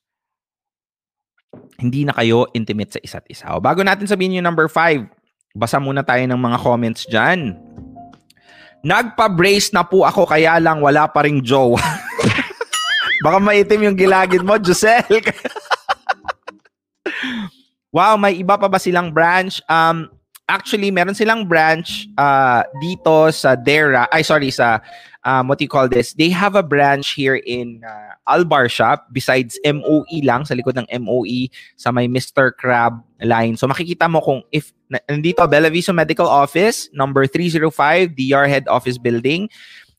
Hindi na kayo intimate sa isa't isa. O, bago natin sabihin yung number five, basa muna tayo ng mga comments dyan. Nagpa-brace na po ako kaya lang wala pa ring jowa. Baka maitim yung gilagid mo, Giselle. wow, may iba pa ba silang branch? Um, actually, meron silang branch uh, dito sa Dera. Ay, sorry, sa um, what you call this? They have a branch here in uh, Albar Shop besides MOE lang, sa likod ng MOE, sa may Mr. Crab line. So makikita mo kung if na- nandito, Bella Viso Medical Office, number 305, DR Head Office Building.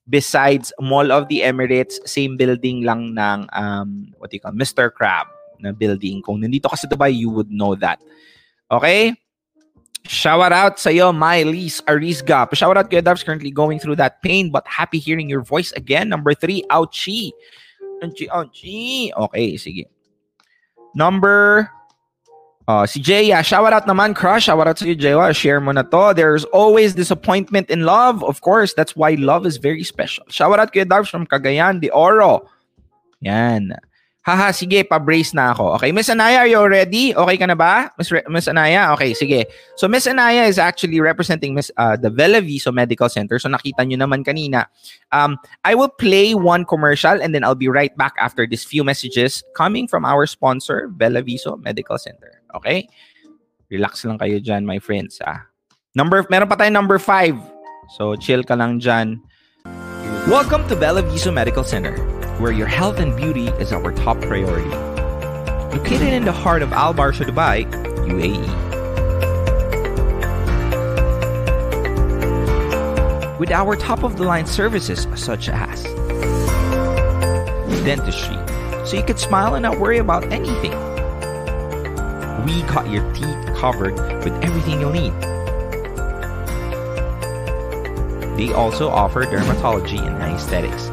Besides Mall of the Emirates, same building lang ng um, what you call, Mr. Crab na building. Kung nandito ka sa Dubai, you would know that. Okay? Shout out sa iyo, Mylis Arizga. Shout out Dubs currently going through that pain but happy hearing your voice again. Number three, ouchie. Ouchie, ouchie. Okay, sige. Number uh, si Jaya, shout out naman, crush. Shout out sa iyo, Jaya. Share mo na to. There's always disappointment in love. Of course, that's why love is very special. Shout out kay Dubs from Cagayan de Oro. Yan. Haha, sige, pa-brace na ako. Okay, Miss Anaya, are you ready? Okay ka na ba? Miss, Re- Miss Anaya? Okay, sige. So, Miss Anaya is actually representing Miss uh, the Bella Viso Medical Center. So, nakita nyo naman kanina. Um, I will play one commercial and then I'll be right back after these few messages coming from our sponsor, Bella Viso Medical Center. Okay? Relax lang kayo dyan, my friends. Ah. Number, meron pa tayong number five. So, chill ka lang dyan. Welcome to Bella Viso Medical Center, where your health and beauty is our top priority. Located in the heart of Al Barsha, Dubai, UAE. With our top of the line services such as dentistry, so you can smile and not worry about anything. We got your teeth covered with everything you'll need. They also offer dermatology and aesthetics.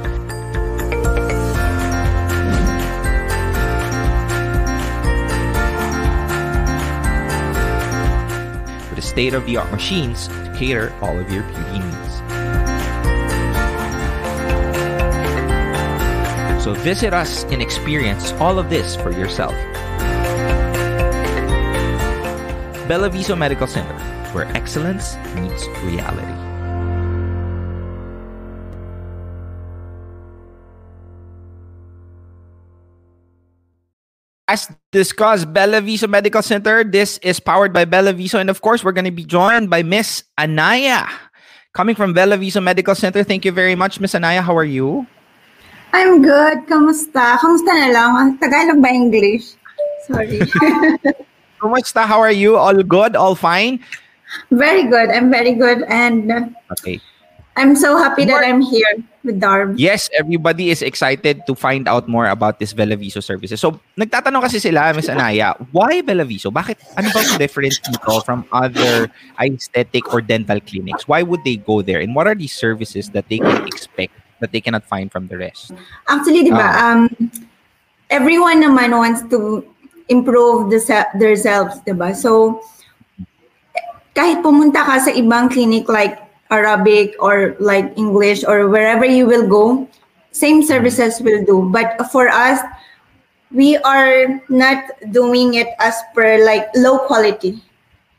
State-of-the-art machines to cater all of your beauty needs. So visit us and experience all of this for yourself. Bella Viso Medical Center, where excellence meets reality. As discussed, Bella Viso Medical Center. This is powered by Bella Viso. And of course, we're going to be joined by Miss Anaya. Coming from Bella Viso Medical Center. Thank you very much, Miss Anaya. How are you? I'm good. Kamusta? Kamusta na lang? Ah, Tagalog ba English? Sorry. Kumusta? How are you? All good? All fine? very good. I'm very good. And Okay. I'm so happy that I'm here with Darb. Yes, everybody is excited to find out more about this Bella Viso services. So, nagtatanong kasi sila, Miss Anaya, why Bella Viso? Bakit, ano bang different dito from other aesthetic or dental clinics? Why would they go there? And what are these services that they can expect that they cannot find from the rest? Actually, di ba, Ah. um, everyone naman wants to improve the se- themselves, di ba? So, kahit pumunta ka sa ibang clinic like Arabic or like English or wherever you will go, same services will do. But for us, we are not doing it as per like low quality.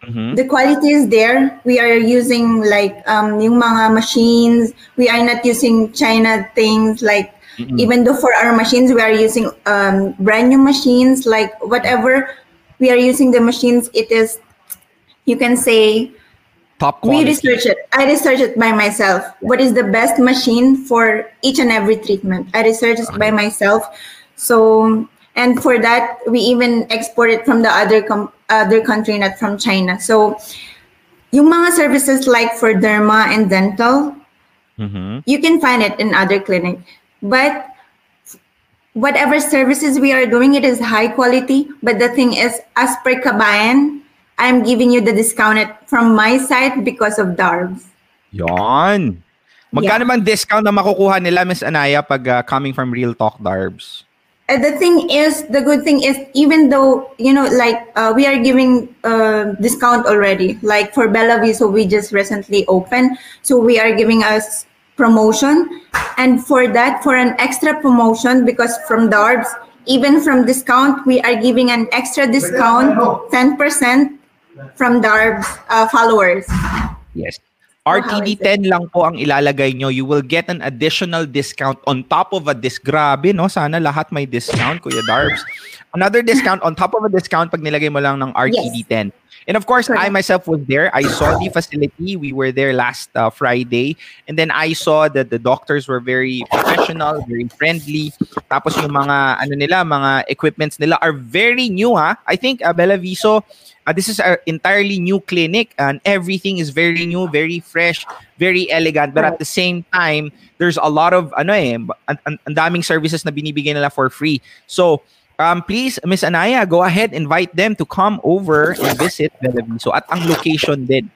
Mhm. The quality is there. We are using like um, yung mga machines. We are not using China things like even though for our machines we are using um, brand new machines like whatever we are using the machines it is you can say Top we quality. research it. I research it by myself. What is the best machine for each and every treatment? I research it by myself. So and for that we even export it from the other com- other country not from china. So yung mga services like for derma and dental Mhm. you can find it in other clinic. But whatever services we are doing it is high quality. But the thing is as per kabayan i'm giving you the discounted from my side because of darbs Yon. Magkano bang discount na makukuha nila, Miss Anaya, pag uh, coming from Real Talk Darbs? And the thing is the good thing is even though you know like uh, we are giving uh, discount already. Like for bella so we just recently opened so we are giving us promotion. And for that for an extra promotion because from darbs even from discount we are giving an extra discount 10% from darbs uh, followers Yes. how is it? RTD10 lang po ang ilalagay nyo. You will get an additional discount on top of a disc. Grabe, no? Sana lahat may discount, Kuya Darbs. Another discount on top of a discount pag nilagay mo lang ng RTD10. And of course, I myself was there. I saw the facility. We were there last uh, Friday. And then I saw that the doctors were very professional, very friendly. Tapos yung mga, ano nila, mga equipments nila are very new, ha? I think uh, Bella Viso, uh, this is an entirely new clinic and everything is very new, very fresh, very elegant. But at the same time, there's a lot of, ano eh, ang, ang, ang daming services na binibigay nila for free. So, um, please, Miss Anaya, go ahead, invite them to come over and visit Bella Viso at ang location din.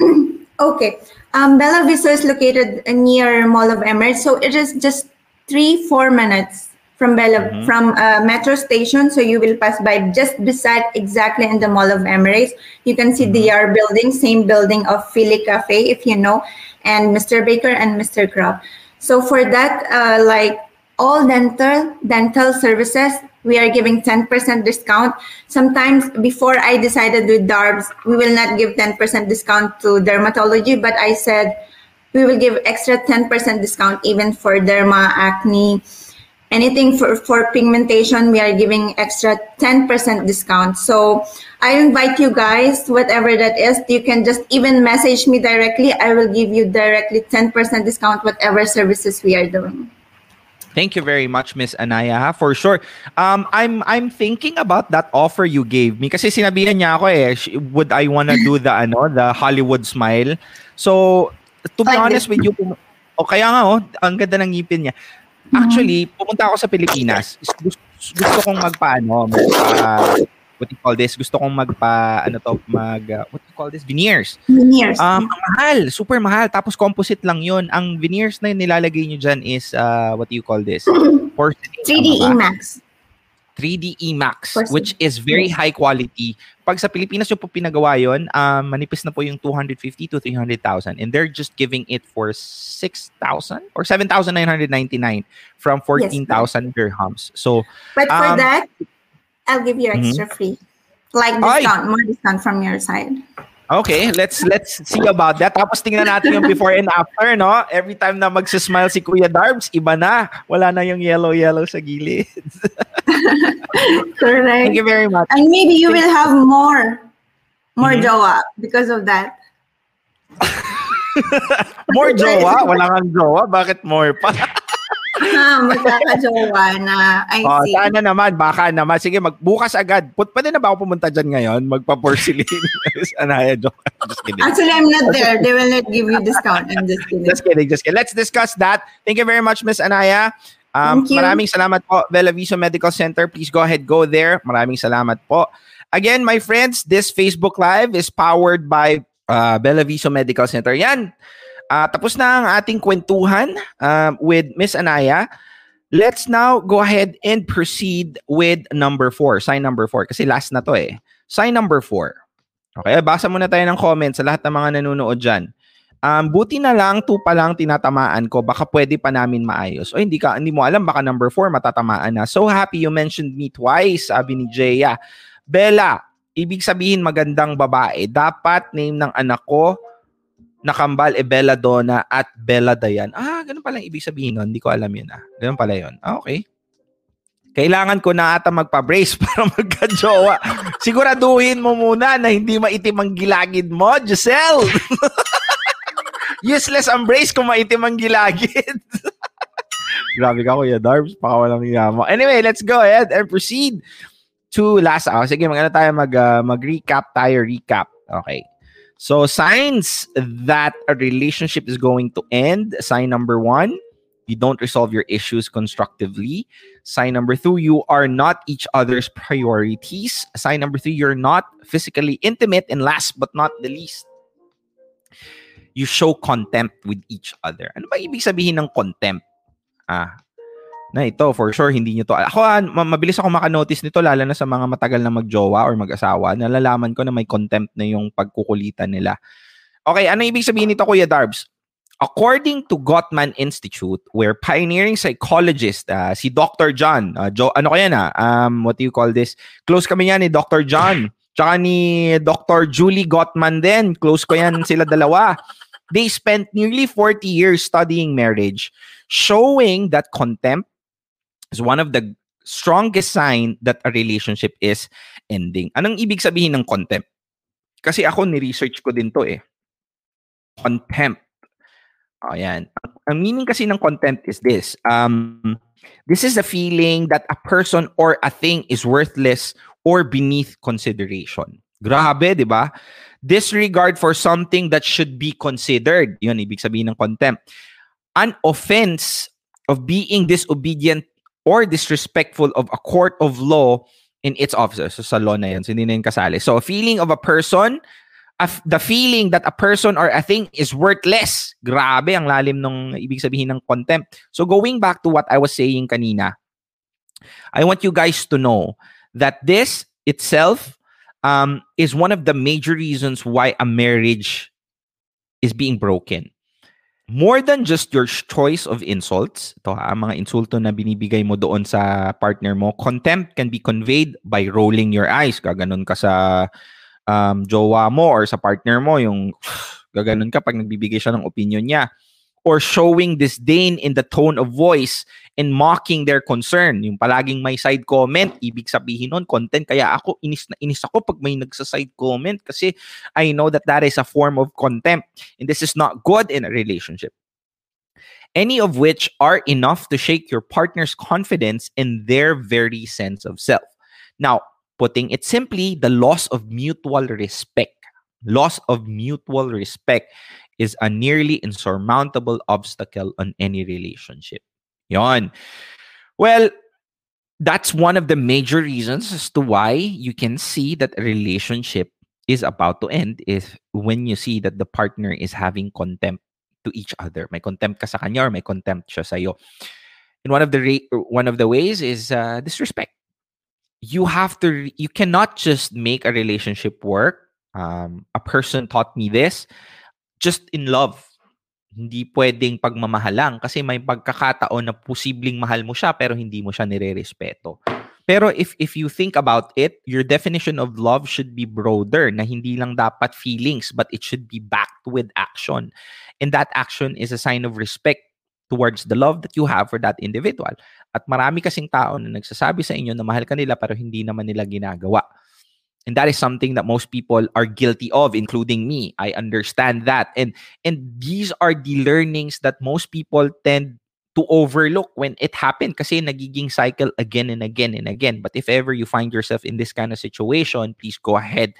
Okay. Um, Bella Viso is located near Mall of Emirates, so it is just three four minutes from Bella from uh, metro station. So you will pass by just beside exactly in the Mall of Emirates. You can see the R building, same building of Philly Cafe, if you know, and Mr. Baker and Mr. Crab. So for that, uh, like all dental dental services we are giving 10% discount sometimes before i decided with darbs we will not give 10% discount to dermatology but i said we will give extra 10% discount even for derma acne anything for, for pigmentation we are giving extra 10% discount so i invite you guys whatever that is you can just even message me directly i will give you directly 10% discount whatever services we are doing Thank you very much, Miss Anaya, for sure. Um, I'm I'm thinking about that offer you gave me kasi sinabihan niya ako eh, would I wanna do the ano, the Hollywood smile? So, to be honest with you, pum- o kaya nga oh, ang ganda ng ngipin niya. Actually, pumunta ako sa Pilipinas. Gusto, gusto kong magpaano, magpa, what do you call this? Gusto kong magpa, ano to, mag, uh, what do you call this? Veneers. Veneers. Um, mahal, super mahal. Tapos composite lang yun. Ang veneers na nilalagay nyo dyan is, uh, what do you call this? Porcelain. 3D tama ba? IMAX. 3D Emax, which is very high quality. Pag sa Pilipinas yung po pinagawa yun, um, manipis na po yung 250 to 300,000. And they're just giving it for 6,000 or 7,999 from 14,000 dirhams. So, But for Um, that, I'll give you Mhm. extra free. Like Ay! discount, more discount from your side. Okay, let's let's see about that. Tapos tingnan natin yung before and after, no? Every time na magsismile si Kuya Darbs, iba na. Wala na yung yellow-yellow sa gilid. Correct. Thank you very much. And maybe you will have more, more Mhm. jowa because of that. More jowa? Wala kang jowa? Bakit more pa? Ah, magkakajowa na. I Oh, see. sana naman, baka naman. Sige, magbukas agad. Put, pwede na ba ako pumunta dyan ngayon? Magpa-porcelain. Anaya, joke. Just kidding. Actually, I'm not there. They will not give you discount. I'm just kidding. Just kidding, just kidding. Let's discuss that. Thank you very much, Miss Anaya. Um, Thank you. Maraming salamat po, Bella Viso Medical Center. Please go ahead, go there. Maraming salamat po. Again, my friends, this Facebook Live is powered by uh, Bella Viso Medical Center. Yan. Ah, tapos na ang ating kwentuhan um, with Miss Anaya. Let's now go ahead and proceed with number four. Sign number four. Kasi last na to eh. Sign number four. Okay, basa muna tayo ng comments sa lahat ng mga nanonood dyan. Um, buti na lang, two pa lang tinatamaan ko. Baka pwede pa namin maayos. O hindi ka, hindi mo alam, baka number four matatamaan na. So happy you mentioned me twice, sabi ni Jeya. Bella, ibig sabihin magandang babae. Dapat name ng anak ko nakambal e Bella Donna at Bella Dayan. Ah, ganun pala ang ibig sabihin nun. Hindi ko alam yun ah. Ganun pala yun. Ah, okay. Kailangan ko na ata magpa-brace para magka-jowa. Siguraduhin mo muna na hindi maitim ang gilagid mo, Giselle. Useless ang brace kung maitim ang gilagid. Grabe ka, Kuya Darbs. Baka walang yama. Anyway, let's go ahead and proceed to last hour. Sige, mag tayo mag, uh, mag-recap tayo. Recap. Okay. So, signs that a relationship is going to end. Sign number one, you don't resolve your issues constructively. Sign number two, you are not each other's priorities. Sign number three, you're not physically intimate. And last but not the least, you show contempt with each other. Ano ba ibig sabihin ng contempt? Ah, na ito, for sure, hindi nyo to. Ako, ah, ma- mabilis ako makanotice nito, lalo na sa mga matagal na magjowa or mag-asawa, nalalaman ko na may contempt na yung pagkukulitan nila. Okay, ano ibig sabihin nito, Kuya Darbs? According to Gottman Institute, where pioneering psychologist, ah, si Dr. John, ah, Jo- ano kaya na, um, what do you call this? Close kami yan ni Dr. John. Tsaka ni Dr. Julie Gottman din. Close ko yan sila dalawa. They spent nearly 40 years studying marriage, showing that contempt is one of the strongest sign that a relationship is ending. Anong ibig sabihin ng contempt? Kasi ako ni-research ko din to eh. Contempt. Oh. Ang meaning kasi ng contempt is this. Um, this is the feeling that a person or a thing is worthless or beneath consideration. Grabe, di ba? Disregard for something that should be considered. Yun, ibig sabihin ng contempt. An offense of being disobedient or disrespectful of a court of law in its officers. So, sa law na yan. So, hindi na kasali. So, a feeling of a person, a f- the feeling that a person or a thing is worthless. Grabe, ang lalim nung ibig sabihin ng contempt. So, going back to what I was saying kanina, I want you guys to know that this itself um, is one of the major reasons why a marriage is being broken. More than just your choice of insults, ito ha, mga insulto na binibigay mo doon sa partner mo, contempt can be conveyed by rolling your eyes. Gaganon ka sa um, jowa mo or sa partner mo, yung gaganon ka pag nagbibigay siya ng opinion niya. Or showing disdain in the tone of voice and mocking their concern. Yung palaging may side comment, ibig sabihin nun, contempt. Kaya ako, inis na inis ako pag may nagsa-side comment kasi I know that that is a form of contempt. And this is not good in a relationship. Any of which are enough to shake your partner's confidence in their very sense of self. Now, putting it simply, the loss of mutual respect. Loss of mutual respect is a nearly insurmountable obstacle on any relationship. Yon. Well, that's one of the major reasons as to why you can see that a relationship is about to end is when you see that the partner is having contempt to each other. May contempt ka sa kanya or may contempt siya sa'yo. And one of the re- one of the ways is uh, disrespect. you have to you cannot just make a relationship work um, a person taught me this just in love hindi pwedeng pagmamahal lang kasi may pagkakataon na posibleng mahal mo siya pero hindi mo siya nirerespeto pero if if you think about it your definition of love should be broader na hindi lang dapat feelings but it should be backed with action and that action is a sign of respect towards the love that you have for that individual. At marami kasing tao na nagsasabi sa inyo na mahal ka nila pero hindi naman nila ginagawa. And that is something that most people are guilty of, including me. I understand that. And and these are the learnings that most people tend to overlook when it happened kasi nagiging cycle again and again and again. But if ever you find yourself in this kind of situation, please go ahead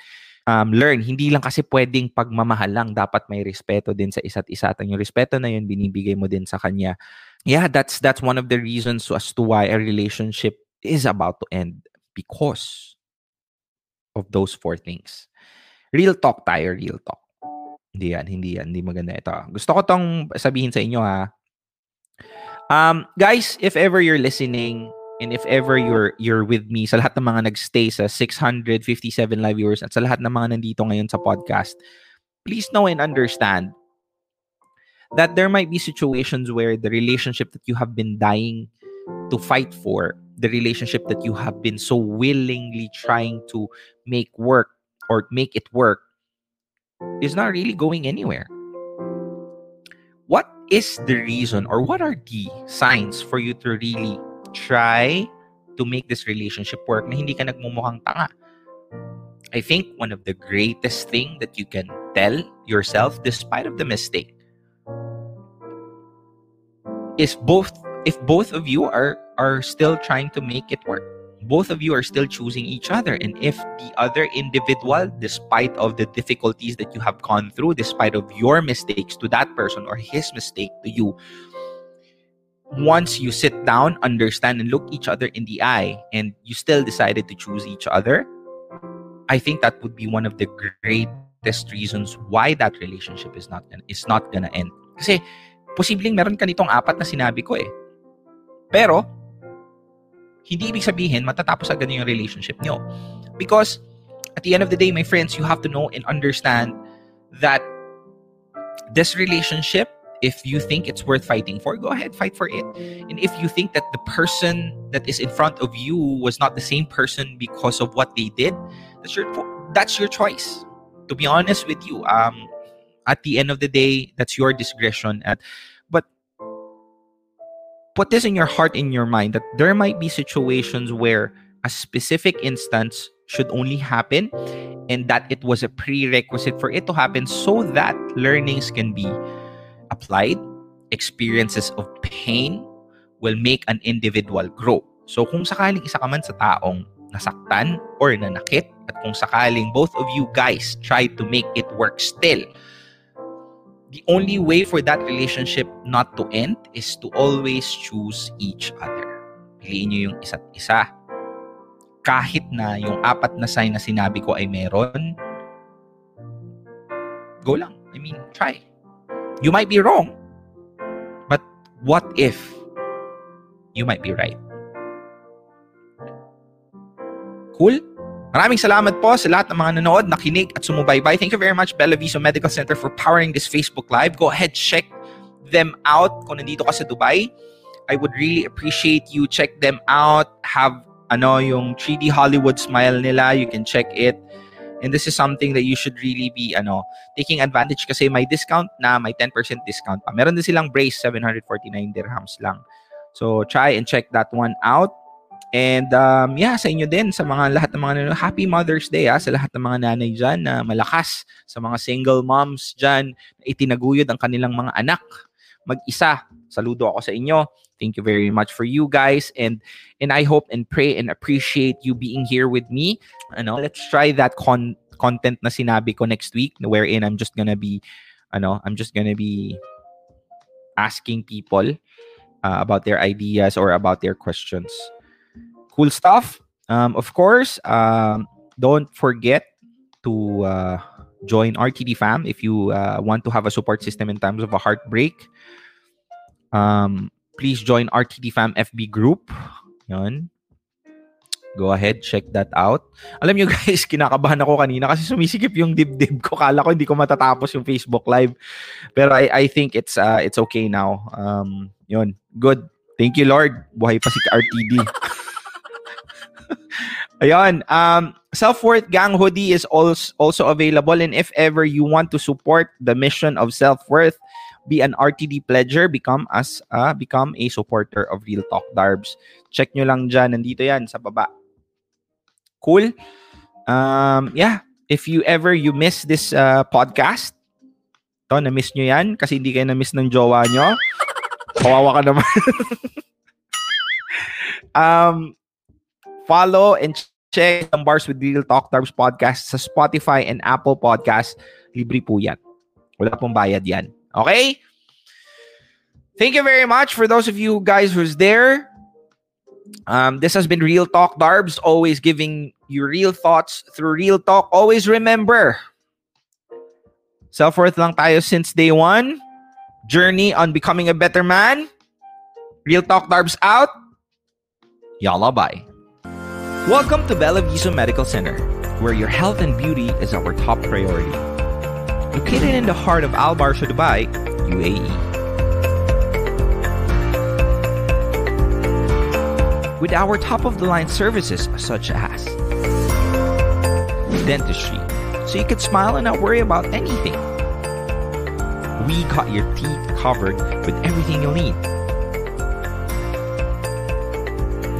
um, learn. Hindi lang kasi pwedeng pagmamahal lang. Dapat may respeto din sa isa't isa. At yung respeto na yun, binibigay mo din sa kanya. Yeah, that's that's one of the reasons as to why a relationship is about to end because of those four things. Real talk tayo, real talk. Hindi yan, hindi yan, hindi maganda ito. Gusto ko tong sabihin sa inyo ha. Um, guys, if ever you're listening and if ever you're you're with me sa lahat ng mga nagstay sa 657 live viewers at sa lahat ng mga nandito ngayon sa podcast, please know and understand that there might be situations where the relationship that you have been dying to fight for, the relationship that you have been so willingly trying to make work or make it work is not really going anywhere. What is the reason or what are the signs for you to really try to make this relationship work na hindi ka nagmumukhang tanga? I think one of the greatest thing that you can tell yourself despite of the mistake is both if both of you are are still trying to make it work both of you are still choosing each other. And if the other individual despite of the difficulties that you have gone through despite of your mistakes to that person or his mistake to you once you sit down understand and look each other in the eye and you still decided to choose each other i think that would be one of the greatest reasons why that relationship is not is not gonna end. Kasi posibleng meron ka apat na sinabi ko eh pero hindi ibig sabihin matatapos agad yung relationship nyo. Because at the end of the day, my friends, you have to know and understand that this relationship, if you think it's worth fighting for, go ahead, fight for it. And if you think that the person that is in front of you was not the same person because of what they did, that's your that's your choice. To be honest with you, um, at the end of the day, that's your discretion. At put this in your heart in your mind that there might be situations where a specific instance should only happen and that it was a prerequisite for it to happen so that learnings can be applied. Experiences of pain will make an individual grow. So kung sakaling isa ka man sa taong nasaktan or nanakit at kung sakaling both of you guys try to make it work still the only way for that relationship not to end is to always choose each other. Piliin nyo yung isa't isa. Kahit na yung apat na sign na sinabi ko ay meron, go lang. I mean, try. You might be wrong, but what if you might be right? Cool? Maraming salamat po sa lahat ng mga nanood, nakinig at sumubaybay. Thank you very much, Bella Viso Medical Center for powering this Facebook Live. Go ahead, check them out kung nandito ka sa Dubai. I would really appreciate you check them out. Have ano yung 3D Hollywood smile nila. You can check it. And this is something that you should really be ano taking advantage kasi may discount na, may 10% discount pa. Meron din silang brace, 749 dirhams lang. So try and check that one out. And um, yeah, sa inyo din, sa mga lahat ng mga nanonood, Happy Mother's Day ha, sa lahat ng mga nanay dyan na malakas, sa mga single moms dyan na itinaguyod ang kanilang mga anak. Mag-isa, saludo ako sa inyo. Thank you very much for you guys. And and I hope and pray and appreciate you being here with me. Ano, let's try that con- content na sinabi ko next week wherein I'm just gonna be ano, I'm just gonna be asking people uh, about their ideas or about their questions cool stuff. Um, of course, um, don't forget to uh, join RTD Fam if you uh, want to have a support system in times of a heartbreak. Um, please join RTD Fam FB group. Yun. Go ahead, check that out. Alam nyo guys, kinakabahan ako kanina kasi sumisikip yung dibdib ko. Kala ko hindi ko matatapos yung Facebook Live. Pero I, I think it's uh, it's okay now. Um, yun, good. Thank you Lord. Buhay pa si RTD. Ayun, um, Self-Worth Gang Hoodie is also, also available and if ever you want to support the mission of Self-Worth, be an RTD pledger, become as uh, become a supporter of Real Talk Darbs. Check nyo lang dyan, nandito yan sa baba. Cool? Um, yeah, if you ever you miss this uh, podcast, to, na-miss nyo yan kasi hindi kayo na-miss ng jowa nyo. Kawawa ka naman. um, follow and check ang Bars with Real Talk Darbs podcast sa Spotify and Apple Podcast. Libre po yan. Wala pong bayad yan. Okay? Thank you very much for those of you guys who's there. Um, this has been Real Talk Darbs, always giving you real thoughts through real talk. Always remember, self-worth lang tayo since day one. Journey on becoming a better man. Real Talk Darbs out. Yalla bye. Welcome to Bella Viso Medical Center, where your health and beauty is our top priority. Located in the heart of Al Barsha, Dubai, UAE. With our top of the line services such as dentistry, so you can smile and not worry about anything. We got your teeth covered with everything you'll need.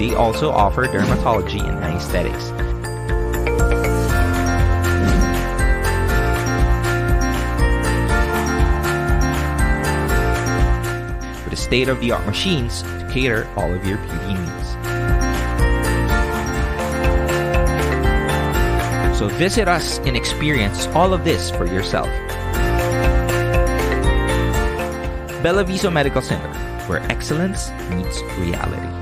They also offer dermatology and aesthetics. With state of the art machines to cater all of your beauty needs. So visit us and experience all of this for yourself. Bella Viso Medical Center, where excellence meets reality.